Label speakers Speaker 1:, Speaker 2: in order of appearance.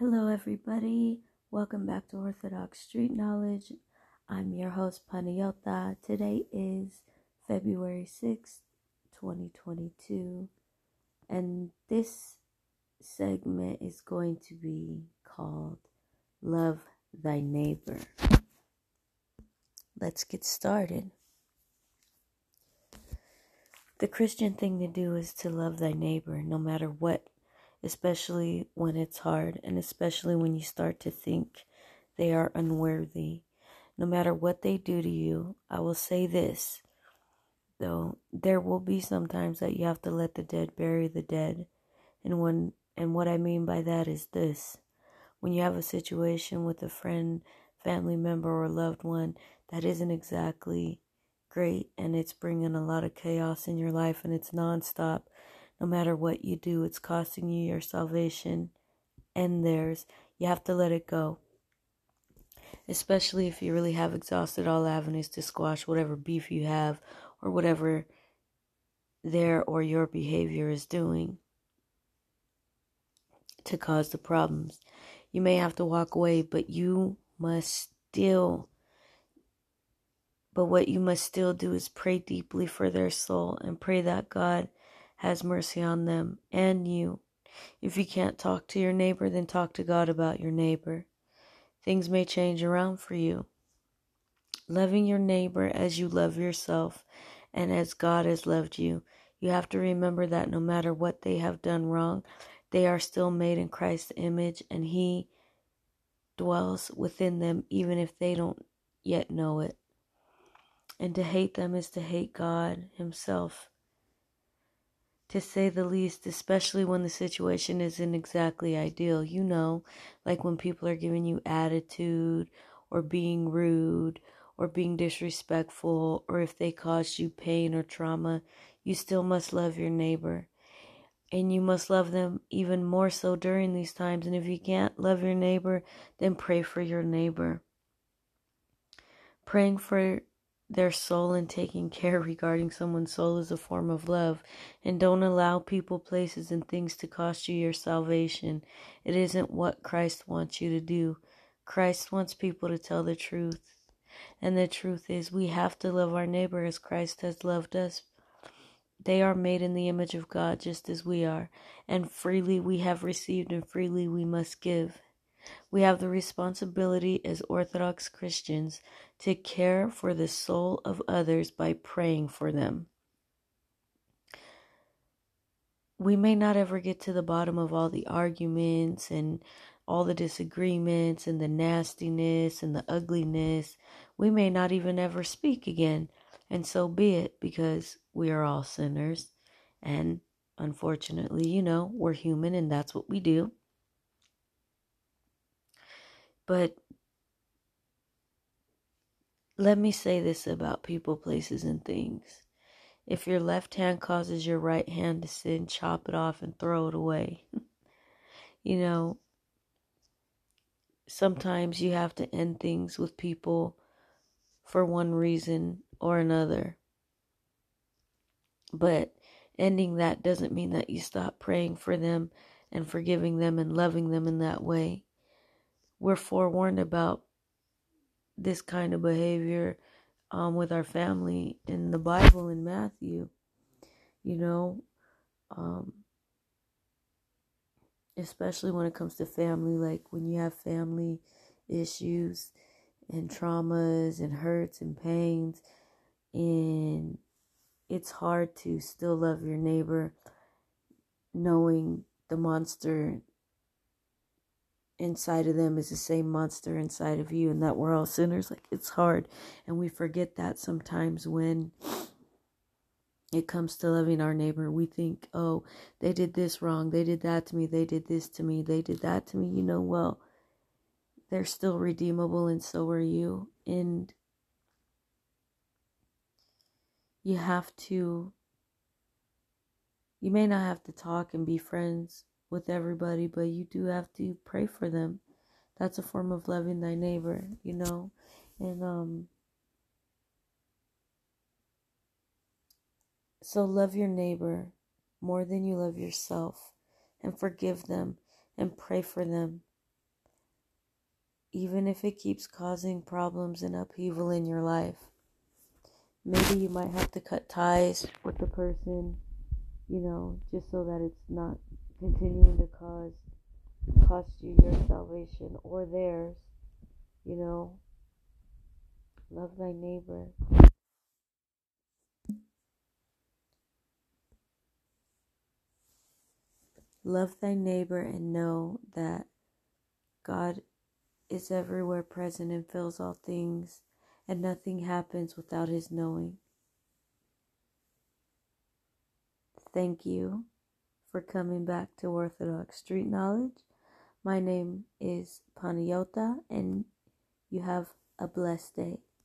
Speaker 1: Hello, everybody. Welcome back to Orthodox Street Knowledge. I'm your host, Panayota. Today is February 6th, 2022, and this segment is going to be called Love Thy Neighbor. Let's get started. The Christian thing to do is to love thy neighbor no matter what especially when it's hard and especially when you start to think they are unworthy. No matter what they do to you, I will say this though there will be sometimes that you have to let the dead bury the dead. And when and what I mean by that is this. When you have a situation with a friend, family member or loved one that isn't exactly great and it's bringing a lot of chaos in your life and it's nonstop no matter what you do, it's costing you your salvation and theirs. You have to let it go. Especially if you really have exhausted all avenues to squash whatever beef you have or whatever their or your behavior is doing to cause the problems. You may have to walk away, but you must still but what you must still do is pray deeply for their soul and pray that God has mercy on them and you. If you can't talk to your neighbor, then talk to God about your neighbor. Things may change around for you. Loving your neighbor as you love yourself and as God has loved you. You have to remember that no matter what they have done wrong, they are still made in Christ's image and He dwells within them even if they don't yet know it. And to hate them is to hate God Himself to say the least, especially when the situation isn't exactly ideal. You know, like when people are giving you attitude or being rude or being disrespectful or if they caused you pain or trauma, you still must love your neighbor. And you must love them even more so during these times. And if you can't love your neighbor, then pray for your neighbor. Praying for their soul and taking care regarding someone's soul is a form of love. And don't allow people, places, and things to cost you your salvation. It isn't what Christ wants you to do. Christ wants people to tell the truth. And the truth is, we have to love our neighbor as Christ has loved us. They are made in the image of God just as we are. And freely we have received, and freely we must give. We have the responsibility as Orthodox Christians to care for the soul of others by praying for them. We may not ever get to the bottom of all the arguments and all the disagreements and the nastiness and the ugliness. We may not even ever speak again, and so be it, because we are all sinners. And unfortunately, you know, we're human and that's what we do. But let me say this about people, places, and things. If your left hand causes your right hand to sin, chop it off and throw it away. you know, sometimes you have to end things with people for one reason or another. But ending that doesn't mean that you stop praying for them and forgiving them and loving them in that way we're forewarned about this kind of behavior um, with our family in the Bible in Matthew. You know, um, especially when it comes to family, like when you have family issues and traumas and hurts and pains, and it's hard to still love your neighbor knowing the monster inside of them is the same monster inside of you and that we're all sinners. Like it's hard. And we forget that sometimes when it comes to loving our neighbor. We think oh they did this wrong. They did that to me. They did this to me. They did that to me. You know well they're still redeemable and so are you. And you have to you may not have to talk and be friends with everybody, but you do have to pray for them. That's a form of loving thy neighbor, you know? And um so love your neighbor more than you love yourself and forgive them and pray for them even if it keeps causing problems and upheaval in your life. Maybe you might have to cut ties with the person, you know, just so that it's not continuing to cause cost you your salvation or theirs, you know. Love thy neighbor. Love thy neighbor and know that God is everywhere present and fills all things, and nothing happens without his knowing. Thank you for coming back to Orthodox Street Knowledge. My name is Panayota, and you have a blessed day.